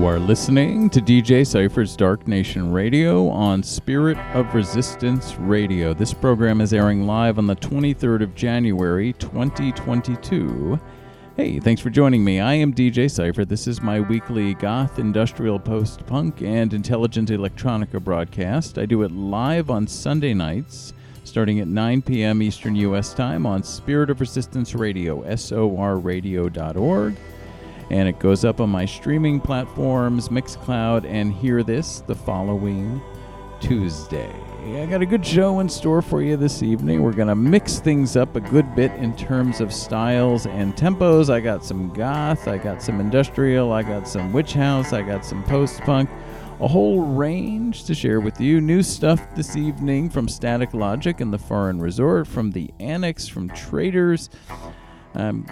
You are listening to DJ Cypher's Dark Nation Radio on Spirit of Resistance Radio. This program is airing live on the 23rd of January, 2022. Hey, thanks for joining me. I am DJ Cypher. This is my weekly goth, industrial, post punk, and intelligent electronica broadcast. I do it live on Sunday nights, starting at 9 p.m. Eastern U.S. time on Spirit of Resistance Radio, sorradio.org and it goes up on my streaming platforms, Mixcloud, and Hear This the following Tuesday. I got a good show in store for you this evening. We're going to mix things up a good bit in terms of styles and tempos. I got some goth, I got some industrial, I got some witch house, I got some post punk, a whole range to share with you. New stuff this evening from Static Logic and the Foreign Resort, from the Annex, from Traitrs. Um,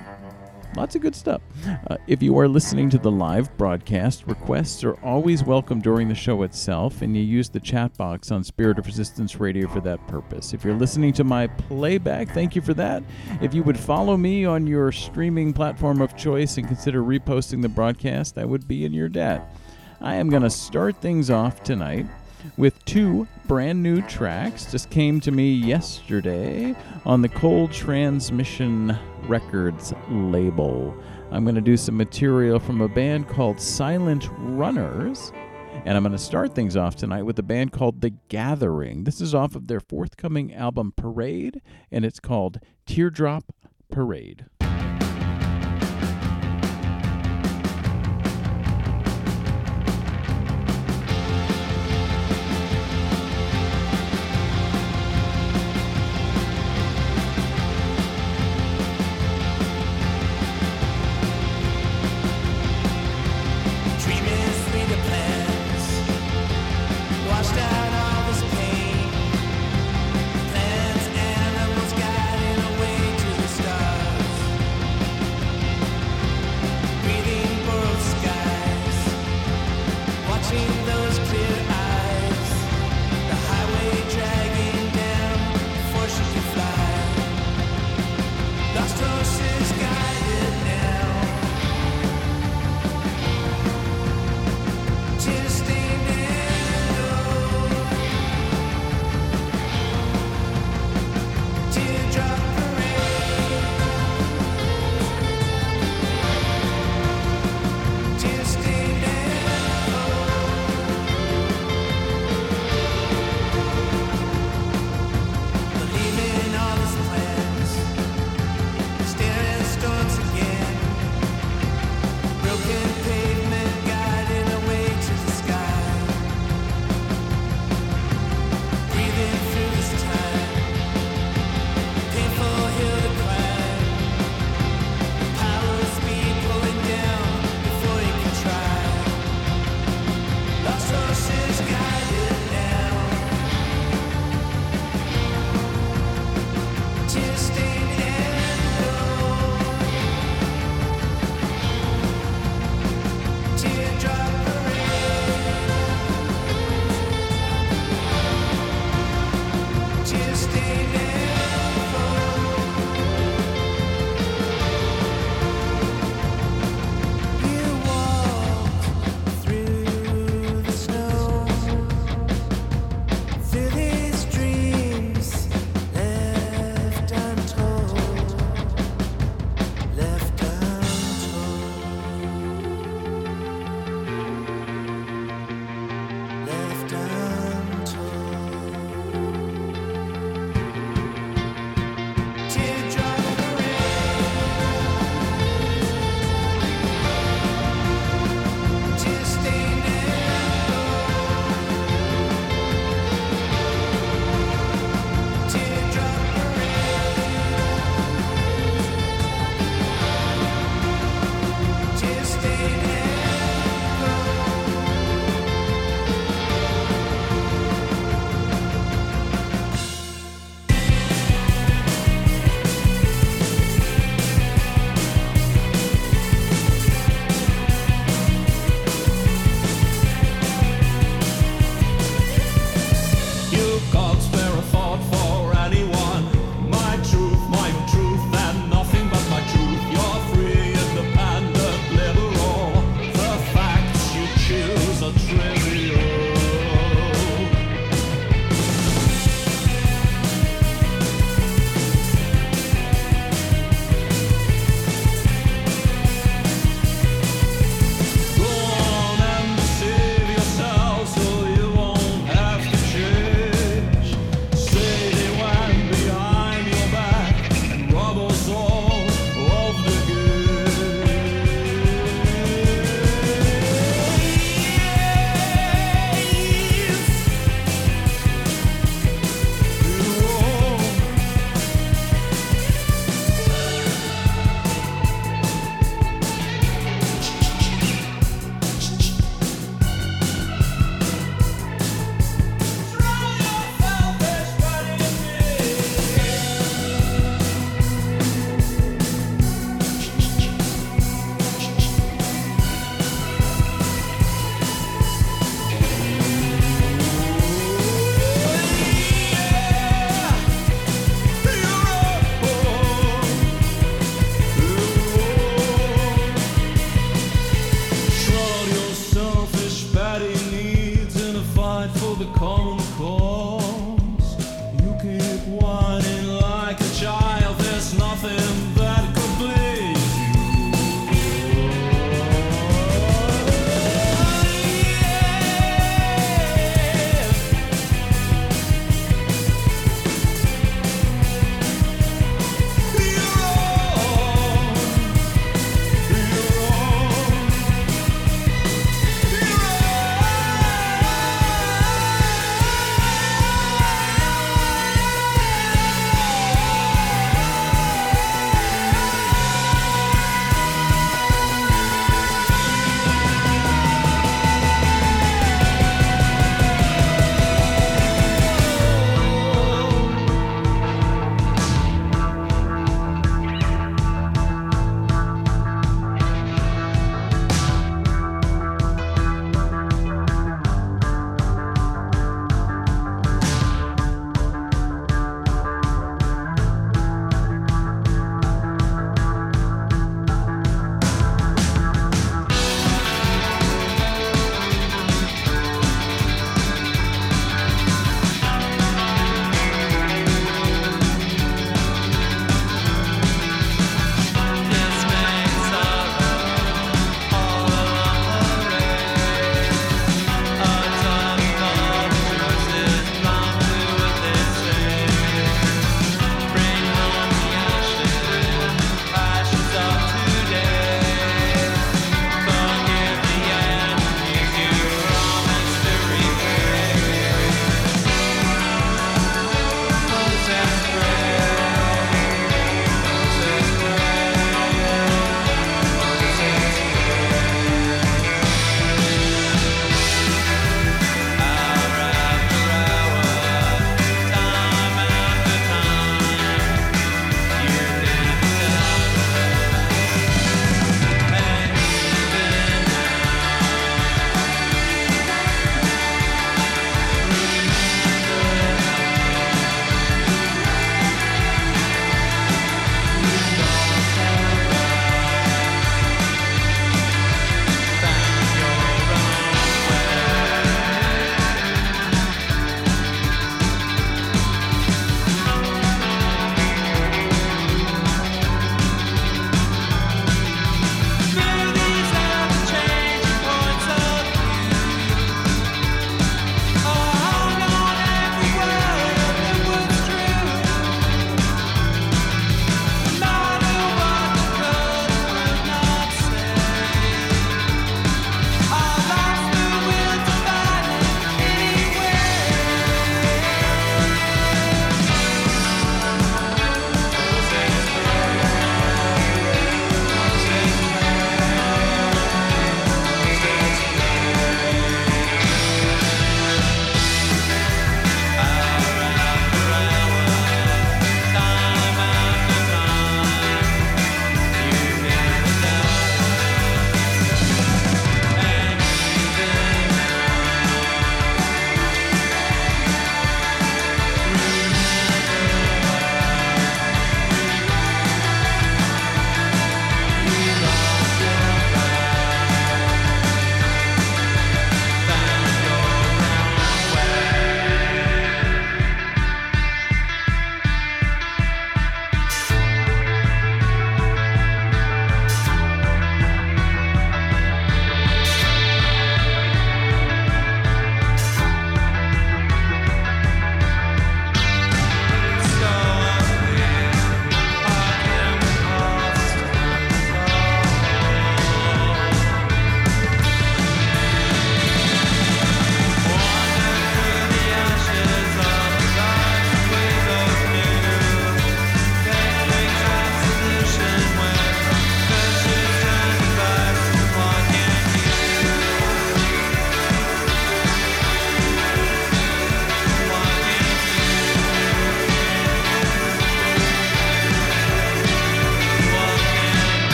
Lots of good stuff. Uh, if you are listening to the live broadcast, requests are always welcome during the show itself, and you use the chat box on Spirit of Resistance Radio for that purpose. If you're listening to my playback, thank you for that. If you would follow me on your streaming platform of choice and consider reposting the broadcast, that would be in your debt. I am going to start things off tonight with two brand new tracks just came to me yesterday on the Cold Transmission Records label. I'm going to do some material from a band called Silent Runners. And I'm going to start things off tonight with a band called The Gathering. This is off of their forthcoming album Parade, and it's called Teardrop Parade.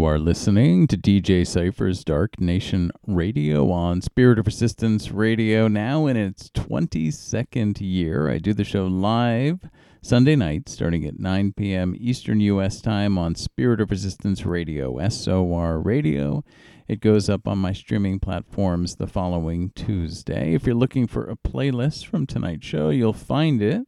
You are listening to DJ Cypher's Dark Nation Radio on Spirit of Resistance Radio, now in its 22nd year. I do the show live Sunday night, starting at 9 p.m. Eastern U.S. time on Spirit of Resistance Radio, SOR Radio. It goes up on my streaming platforms the following Tuesday. If you're looking for a playlist from tonight's show, you'll find it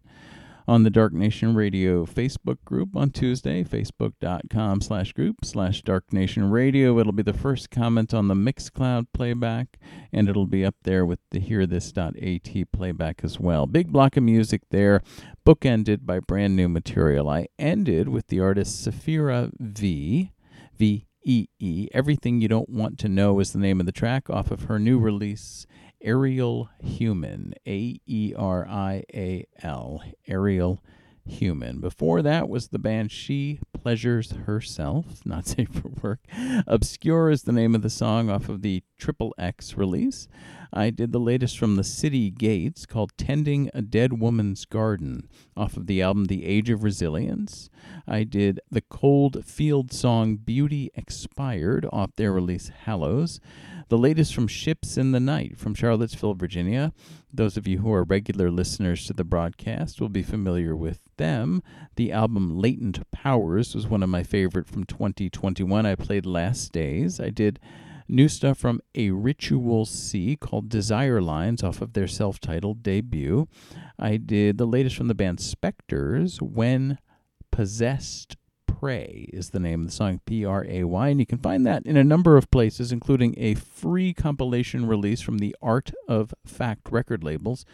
on the Dark Nation Radio Facebook group on Tuesday, facebook.com slash group slash Dark Nation Radio. It'll be the first comment on the Mixcloud playback, and it'll be up there with the hearthis.at playback as well. Big block of music there, bookended by brand new material. I ended with the artist Saphira Vee, V E E. Everything You Don't Want to Know is the name of the track off of her new release, Aerial Human, A E R I A L, Aerial Human. Before that was the band She Pleasures Herself, not safe for work. Obscure is the name of the song off of the Triple X release. I did the latest from the City Gates called Tending a Dead Woman's Garden off of the album The Age of Resilience. I did the Cold Field song Beauty Expired off their release Hallows. The latest from Ships in the Night from Charlottesville, Virginia. Those of you who are regular listeners to the broadcast will be familiar with them. The album Latent Powers was one of my favorite from 2021. I played Last Days. I did new stuff from A Ritual C called Desire Lines off of their self titled debut. I did the latest from the band Spectres, When Possessed Pray is the name of the song, P R A Y. And you can find that in a number of places, including a free compilation release from the Art of Fact record labels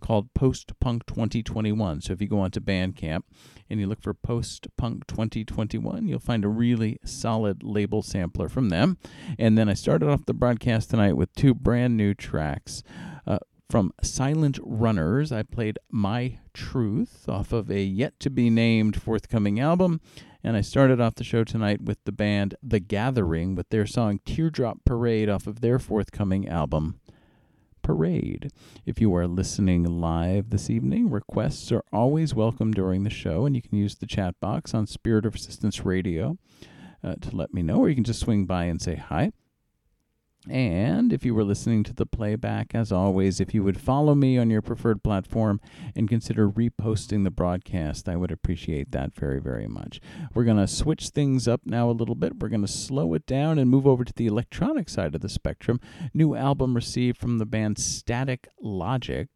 called Post Punk 2021. So if you go onto Bandcamp and you look for Post Punk 2021, you'll find a really solid label sampler from them. And then I started off the broadcast tonight with two brand new tracks. Uh, from Silent Runners, I played My Truth off of a yet to be named forthcoming album. And I started off the show tonight with the band The Gathering with their song Teardrop Parade off of their forthcoming album, Parade. If you are listening live this evening, requests are always welcome during the show, and you can use the chat box on Spirit of Resistance Radio uh, to let me know, or you can just swing by and say hi. And if you were listening to the playback, as always, if you would follow me on your preferred platform and consider reposting the broadcast, I would appreciate that very, very much. We're going to switch things up now a little bit. We're going to slow it down and move over to the electronic side of the spectrum. New album received from the band Static Logic.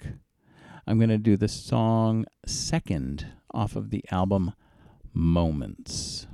I'm going to do the song Second off of the album Moments.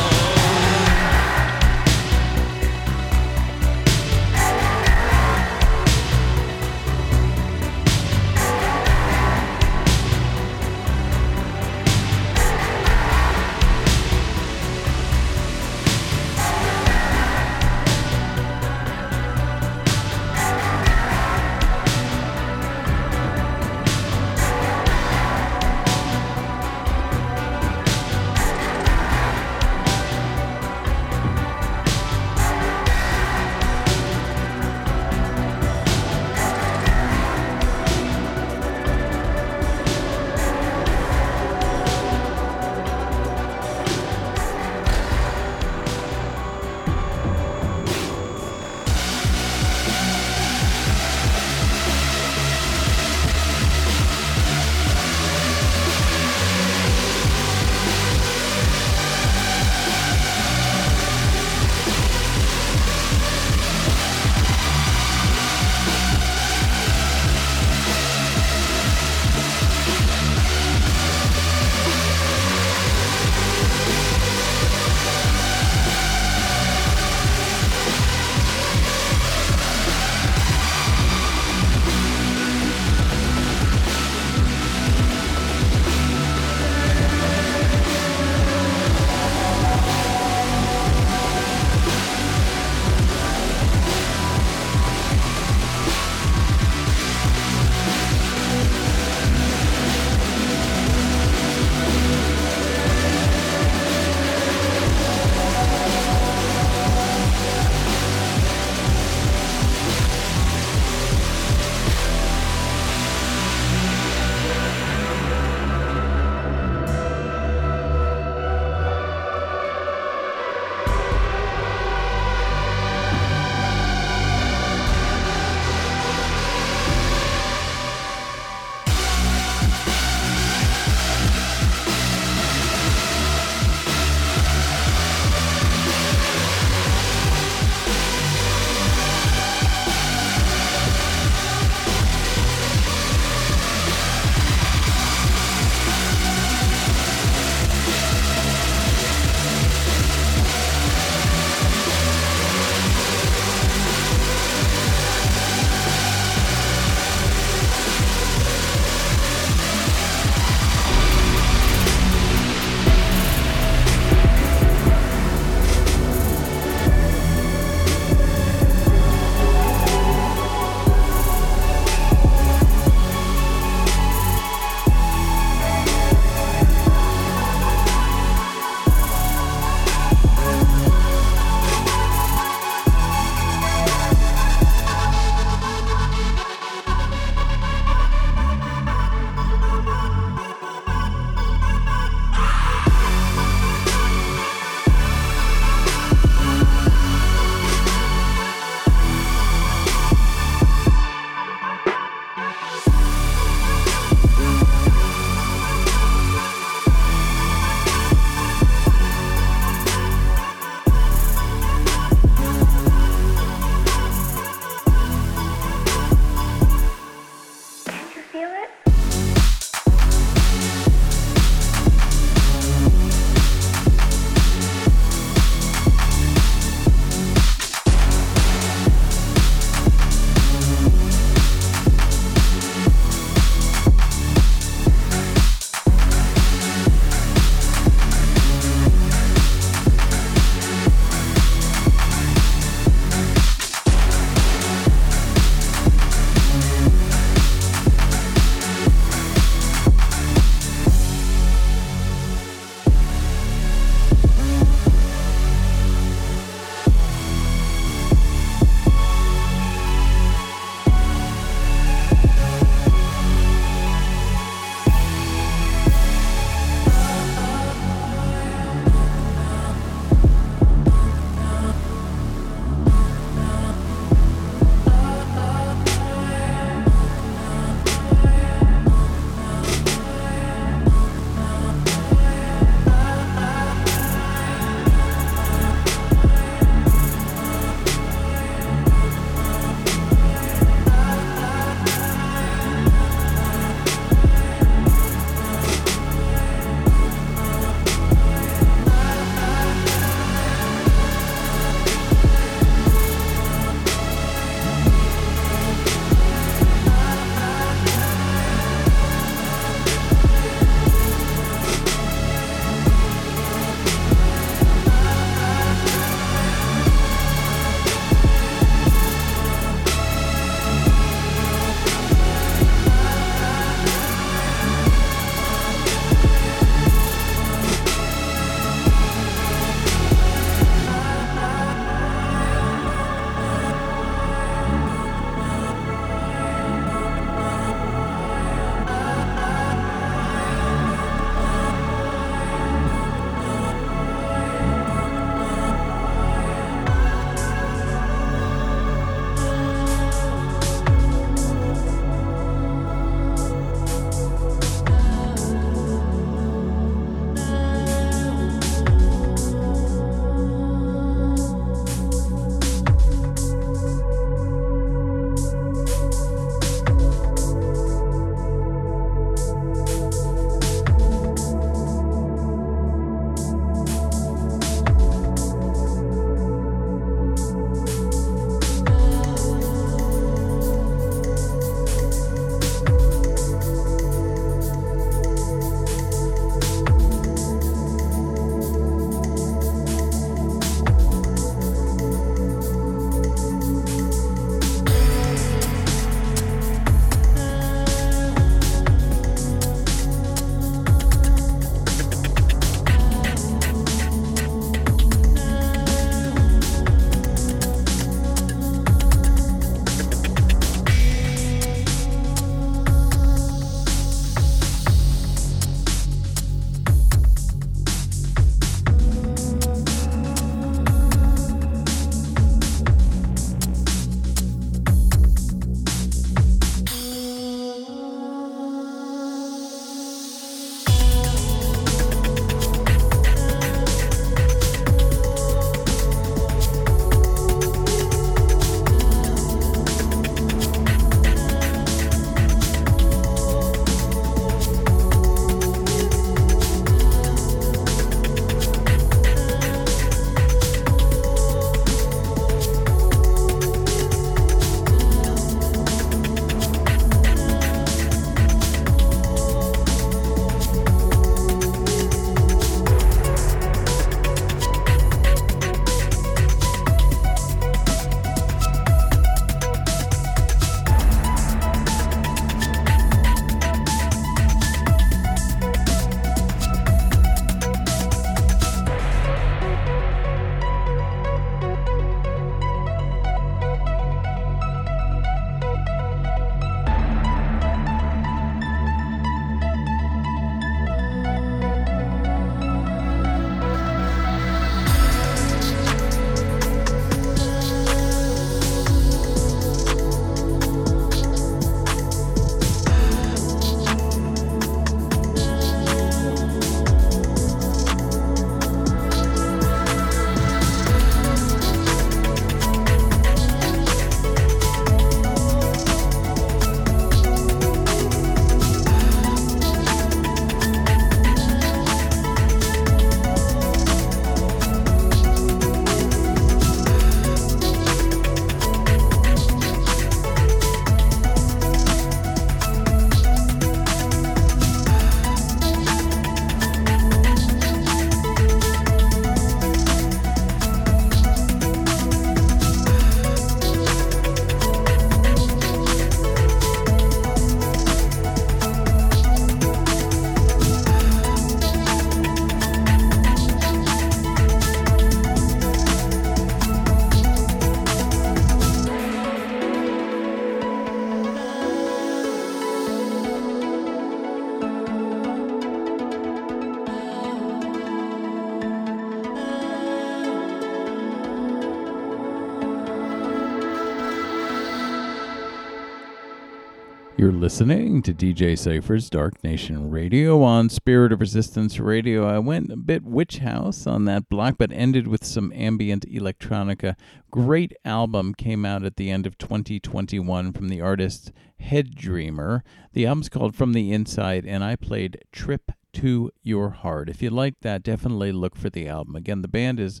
Listening to DJ Cypher's Dark Nation Radio on Spirit of Resistance Radio. I went a bit witch house on that block, but ended with some ambient electronica. Great album came out at the end of 2021 from the artist Head Dreamer. The album's called From the Inside, and I played Trip to Your Heart. If you like that, definitely look for the album. Again, the band is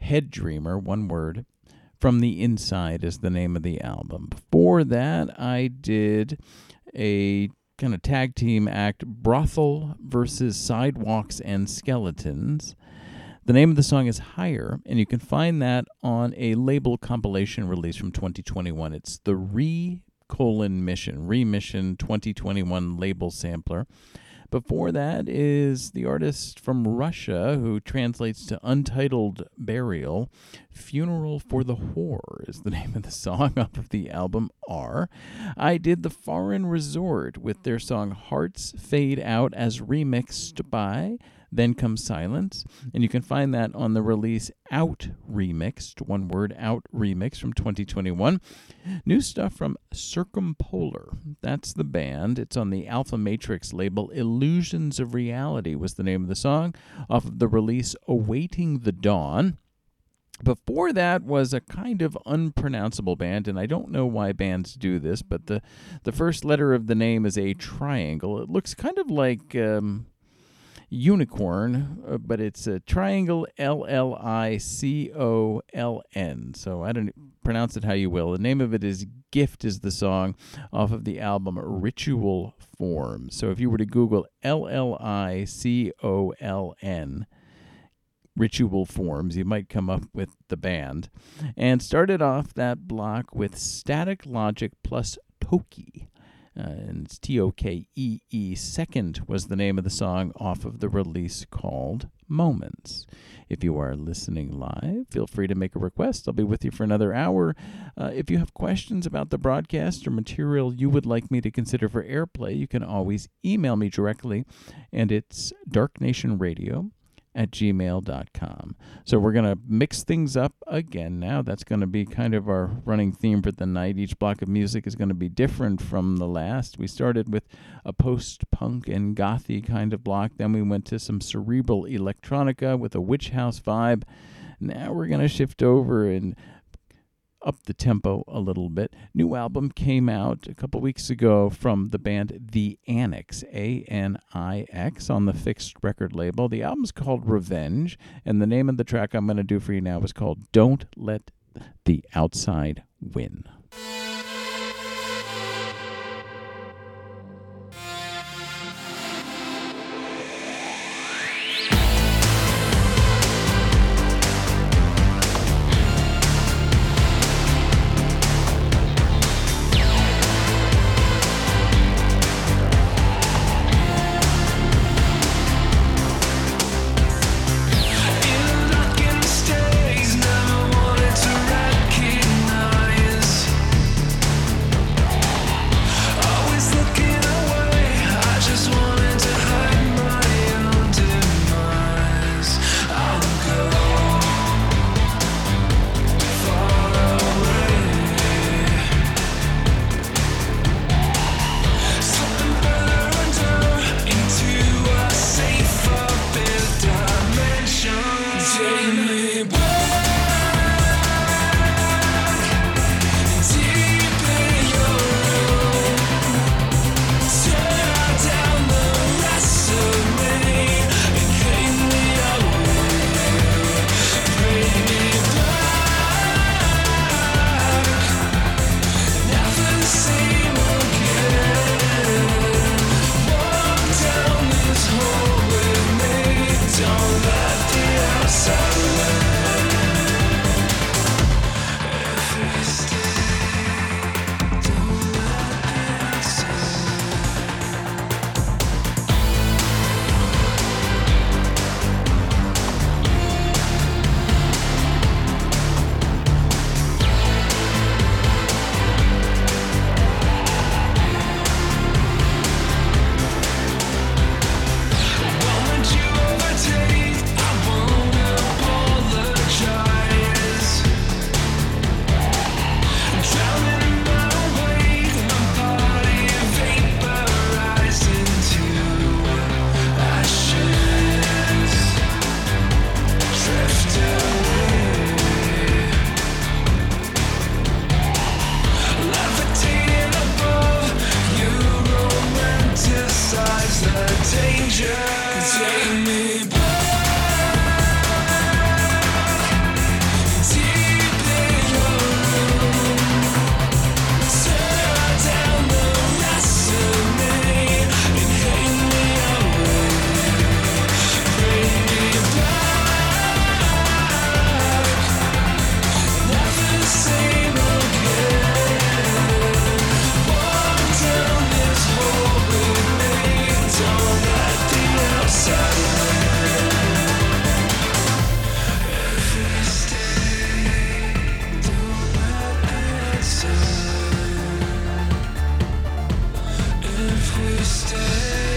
Head Dreamer, one word. From the Inside is the name of the album. Before that, I did a kind of tag team act Brothel versus Sidewalks and Skeletons. The name of the song is Higher, and you can find that on a label compilation release from 2021. It's the Re colon Mission, Remission 2021 label sampler. Before that is the artist from Russia who translates to Untitled Burial. Funeral for the Whore is the name of the song off of the album R. I did The Foreign Resort with their song Hearts Fade Out as remixed by then Comes Silence. And you can find that on the release Out Remixed, one word, Out Remix from 2021. New stuff from Circumpolar. That's the band. It's on the Alfa Matrix label. Illusions of Reality was the name of the song off of the release Awaiting the Dawn. Before that was a kind of unpronounceable band, and I don't know why bands do this, but the, the first letter of the name is a triangle. It looks kind of like um, unicorn, uh, but it's a triangle L L I C O L N. So I don't pronounce it how you will. The name of it is Gift is the song off of the album Ritual Form. So if you were to Google L L I C O L N, ritual forms, you might come up with the band. And started off that block with Static Logic plus Tokee. Uh, and it's T O K E E. Second was the name of the song off of the release called Moments. If you are listening live, feel free to make a request. I'll be with you for another hour. Uh, if you have questions about the broadcast or material you would like me to consider for airplay, you can always email me directly, and it's darknationradio at gmail.com. So we're going to mix things up again now. That's going to be kind of our running theme for the night. Each block of music is going to be different from the last. We started with a post punk and gothy kind of block, then we went to some cerebral electronica with a witch house vibe. Now we're going to shift over and up the tempo a little bit. New album came out a couple weeks ago from the band The ANIX, A N I X, on the FiXT record label. The album's called Revenge, and the name of the track I'm going to do for you now is called Don't Let the Outside Win. twisted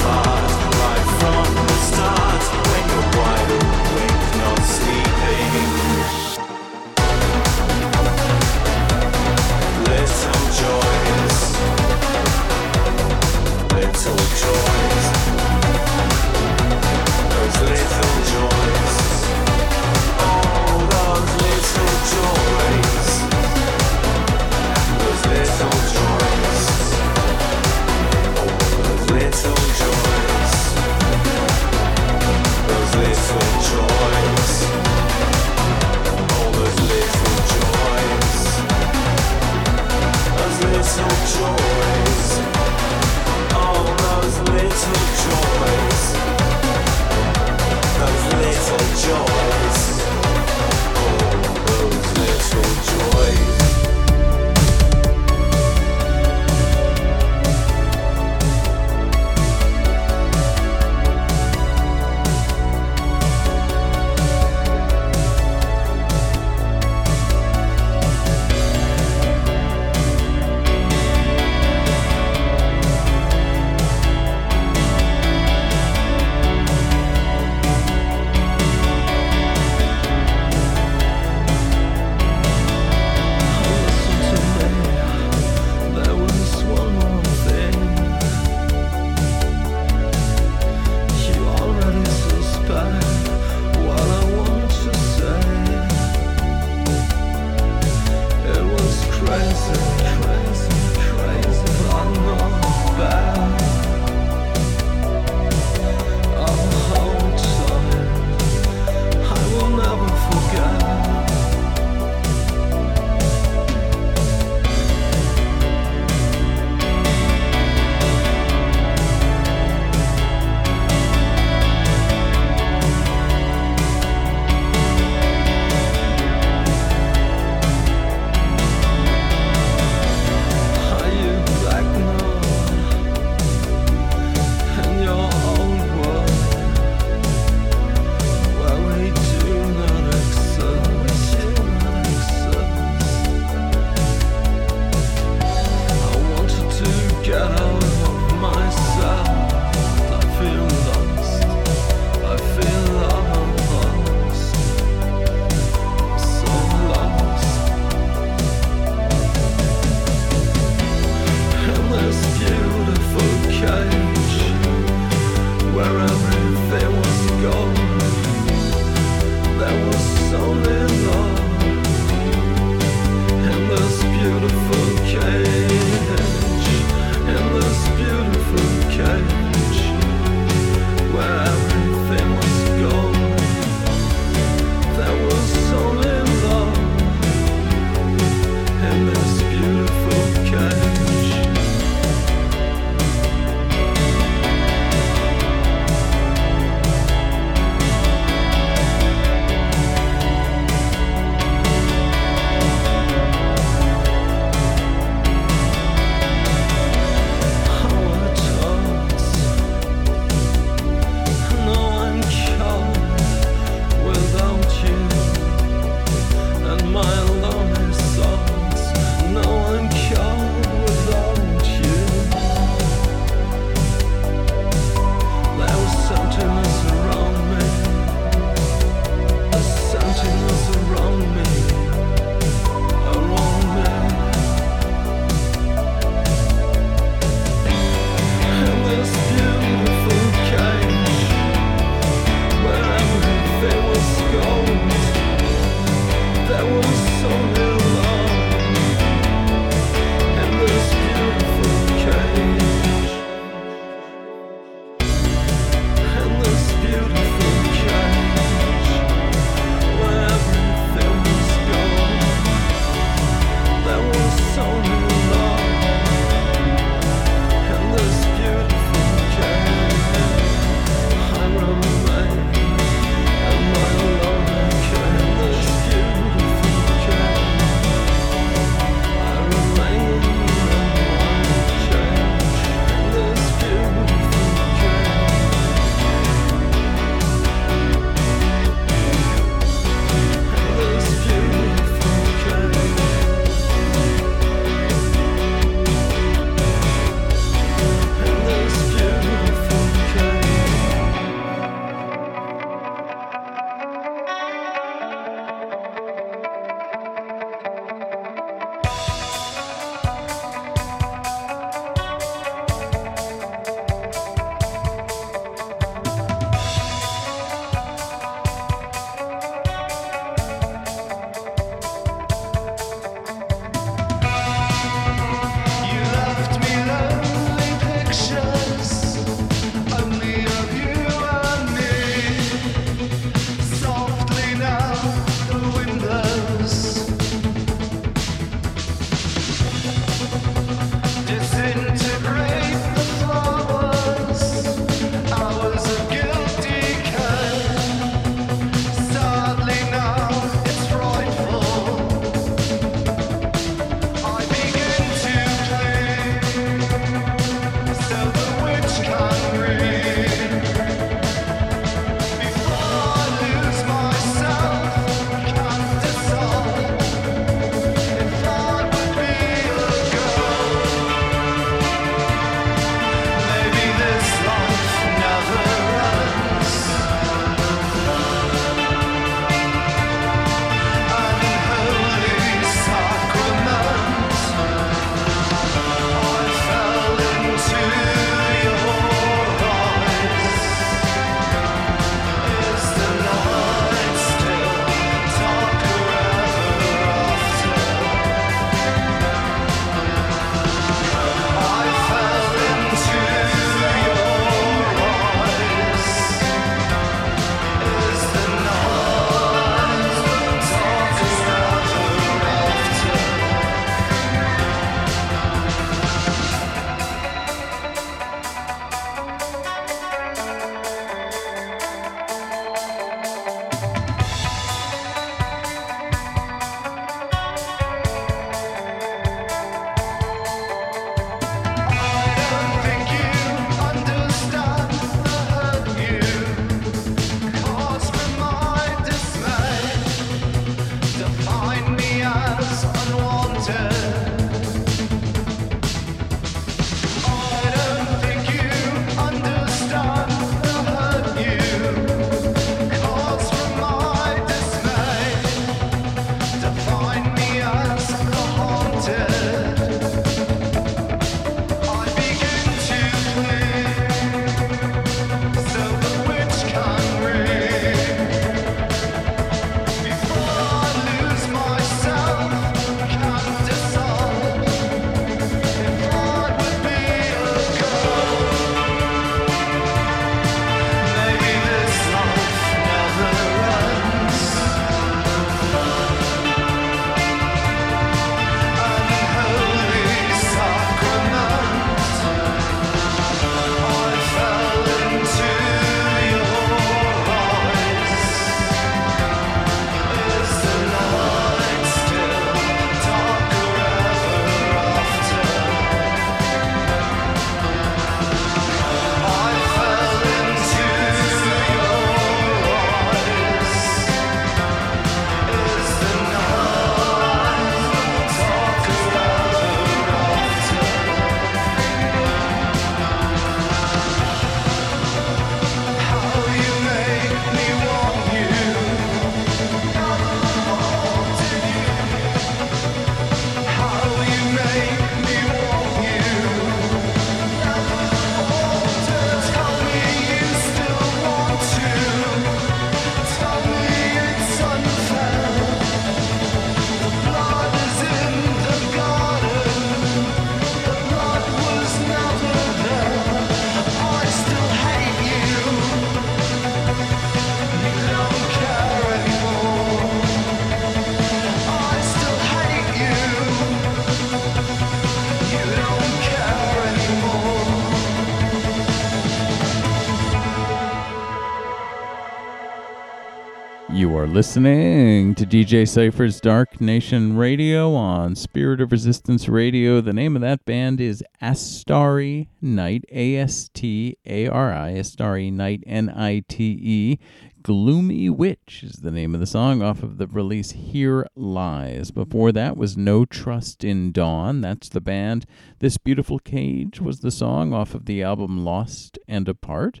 listening to DJ Cypher's Dark Nation Radio on Spirit of Resistance Radio. The name of that band is Astari Nite, A S T A R I, Astari Nite, N I T E. Gloomy Witch is the name of the song off of the release Here Lies. Before that was No Trust in Dawn. That's the band. This Beautiful Cage was the song off of the album Lost and Apart.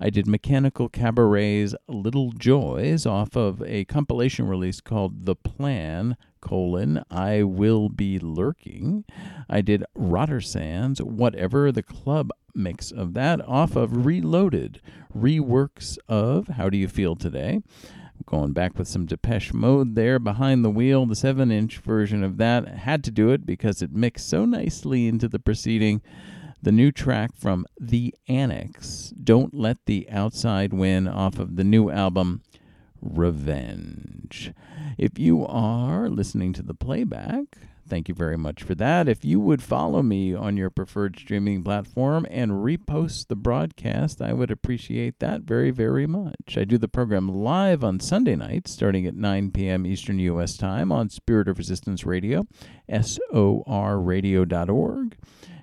I did Mechanical Cabaret's Little Joys off of a compilation release called The Plan, colon, I Will Be Lurking. I did Rotter Whatever the Club mix of that off of Reloaded, reworks of How Do You Feel Today. Going back with some Depeche Mode there behind the wheel. The 7 inch version of that had to do it because it mixed so nicely into the preceding the new track from The ANIX, Don't Let the Outside Win, off of the new album Revenge. If you are listening to the playback, thank you very much for that. If you would follow me on your preferred streaming platform and repost the broadcast, I would appreciate that very, very much. I do the program live on Sunday nights starting at 9 p.m. Eastern U.S. Time on Spirit of Resistance Radio, sorradio.org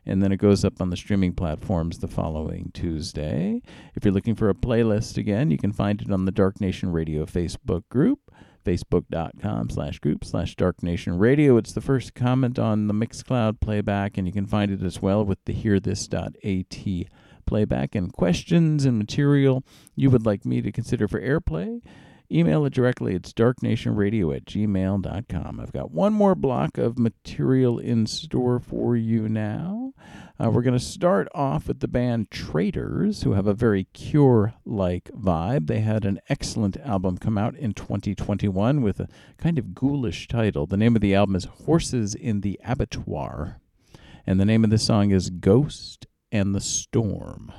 and then it goes up on the streaming platforms the following Tuesday. If you're looking for a playlist again, you can find it on the Dark Nation Radio Facebook group, facebook.com slash group slash Dark Nation Radio. It's the first comment on the Mixcloud playback, and you can find it as well with the hearthis.at playback and questions and material you would like me to consider for airplay Email it directly. It's darknationradio at gmail.com. I've got one more block of material in store for you now. Uh, we're going to start off with the band Traitrs, who have a very cure like vibe. They had an excellent album come out in 2021 with a kind of ghoulish title. The name of the album is Horses in the Abattoir, and the name of the song is Ghost and the Storm.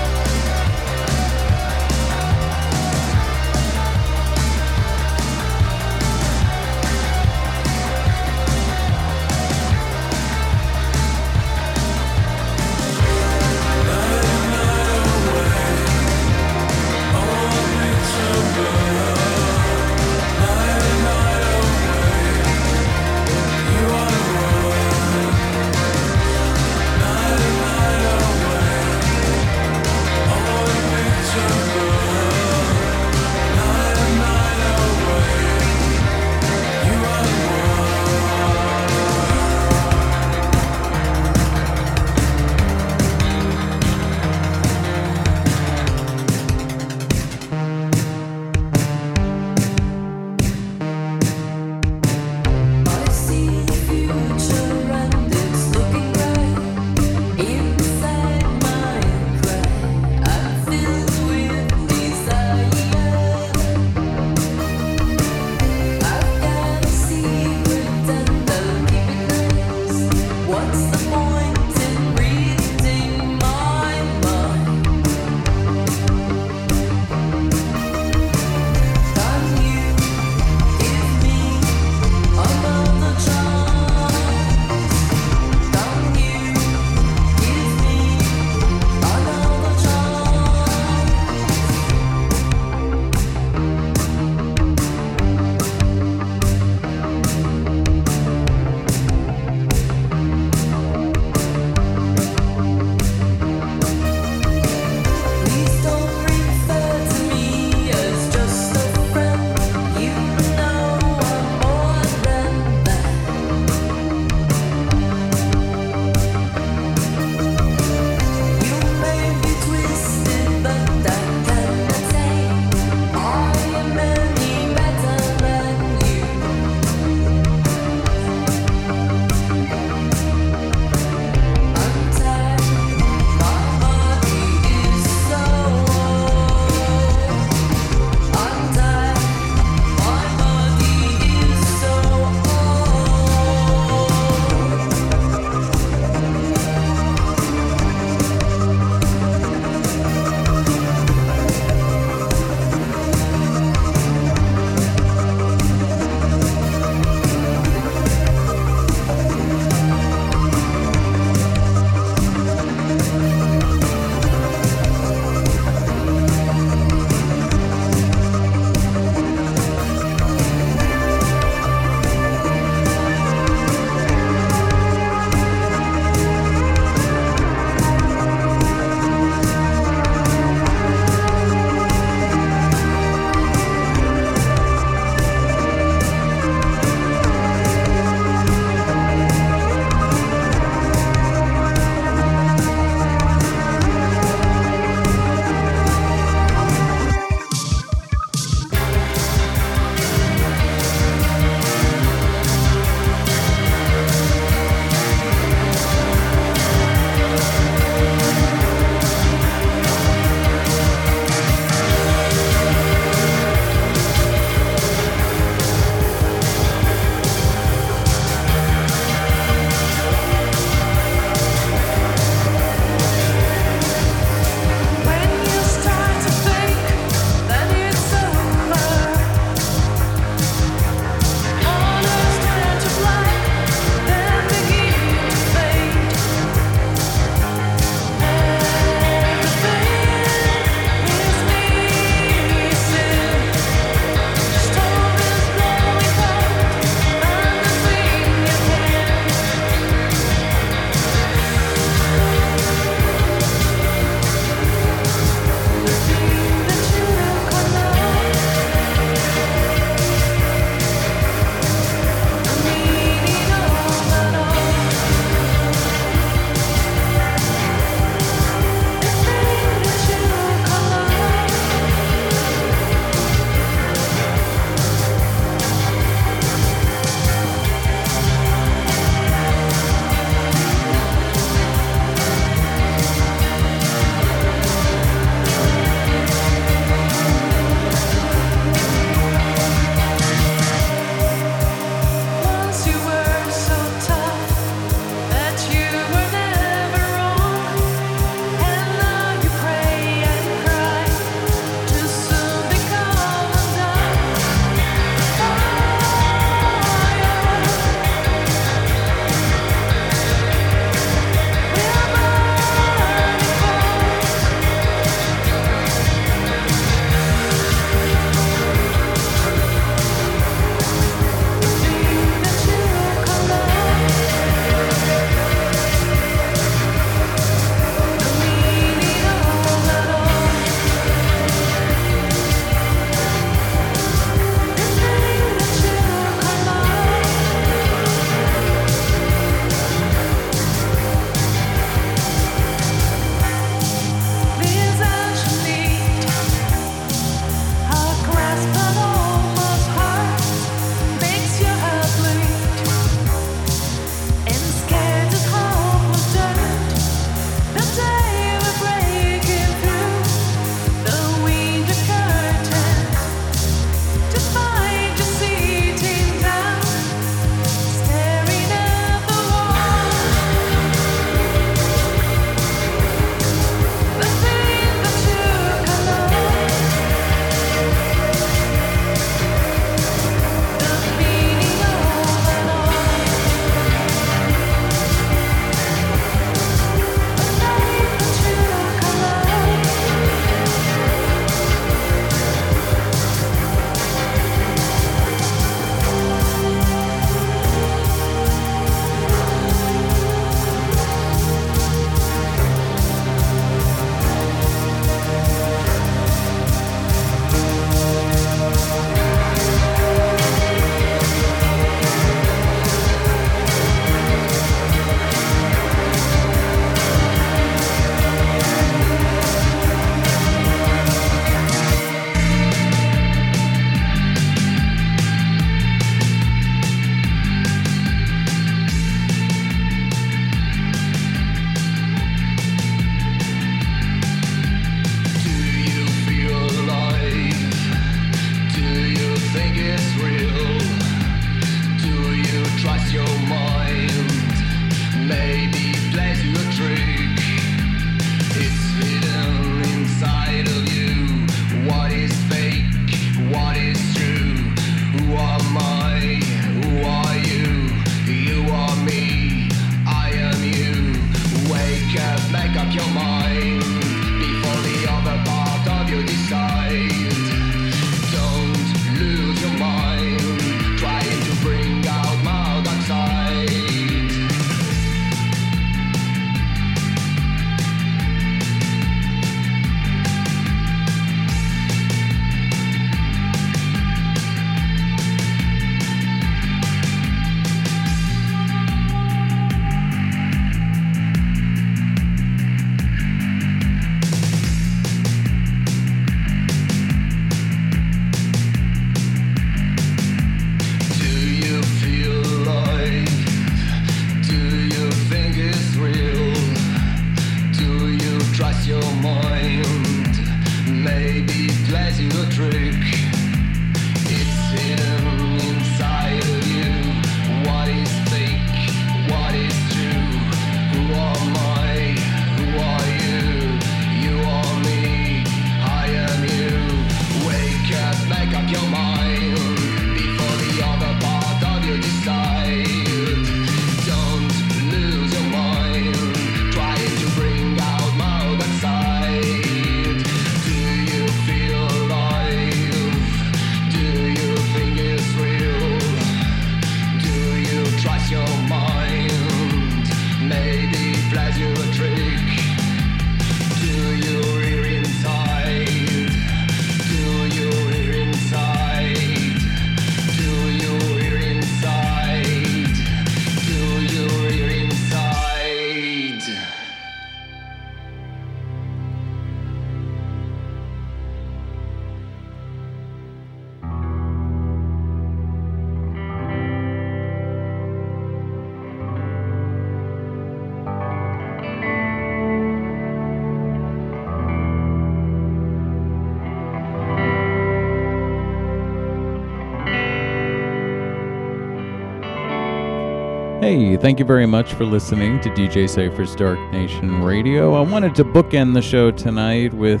Hey, thank you very much for listening to DJ Cypher's Dark Nation Radio. I wanted to bookend the show tonight with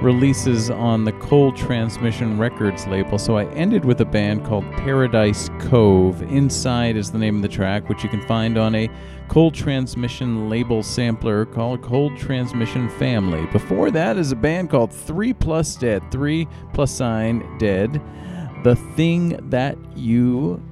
releases on the Cold Transmission Records label, so I ended with a band called Paradise Cove. Inside is the name of the track, which you can find on a Cold Transmission label sampler called Cold Transmission Family. Before that is a band called 3 Plus Dead, 3 plus sign dead. The thing that you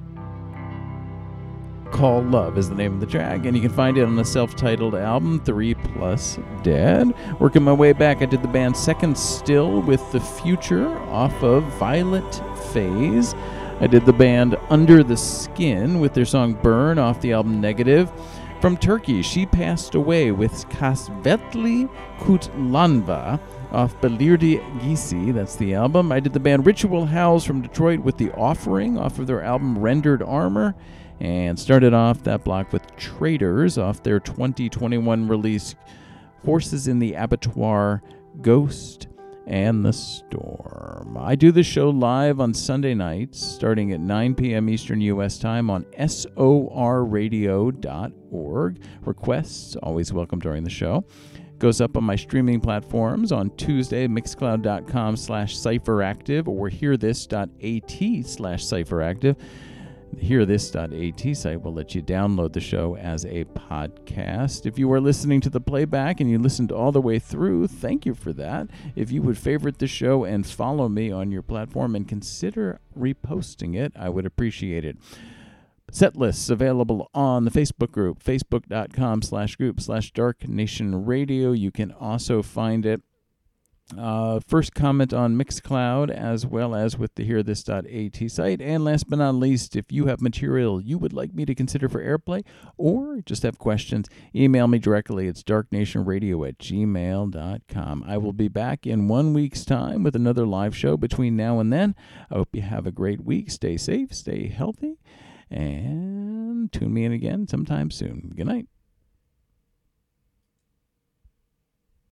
Call Love is the name of the track, and you can find it on the self titled album, 3 Plus Dead. Working my way back, I did the band Second Still with The Future off of Violet Phase. I did the band Under the Skin with their song Burn off the album Negative. From Turkey, She Past Away with Kasvetli Kutlama off Belirdi Gece, that's the album. I did the band Ritual Howls from Detroit with The Offering off of their album Rendered Armor and started off that block with Traitrs off their 2021 release Horses in the Abattoir, Ghost, and the Storm. I do the show live on Sunday nights starting at 9 p.m. Eastern U.S. time on sorradio.org. Requests always welcome during the show. Goes up on my streaming platforms on Tuesday, mixcloud.com slash cypheractive or hearthis.at slash cypheractive hearthis.at site will let you download the show as a podcast. If you are listening to the playback and you listened all the way through, thank you for that. If you would favorite the show and follow me on your platform and consider reposting it, I would appreciate it. Set lists available on the Facebook group, facebook.com slash group slash dark nation radio. You can also find it uh, first comment on Mixcloud as well as with the hearthis.at site. And last but not least, if you have material you would like me to consider for airplay or just have questions, email me directly. It's darknationradio at gmail.com. I will be back in one week's time with another live show between now and then. I hope you have a great week. Stay safe, stay healthy, and tune me in again sometime soon. Good night.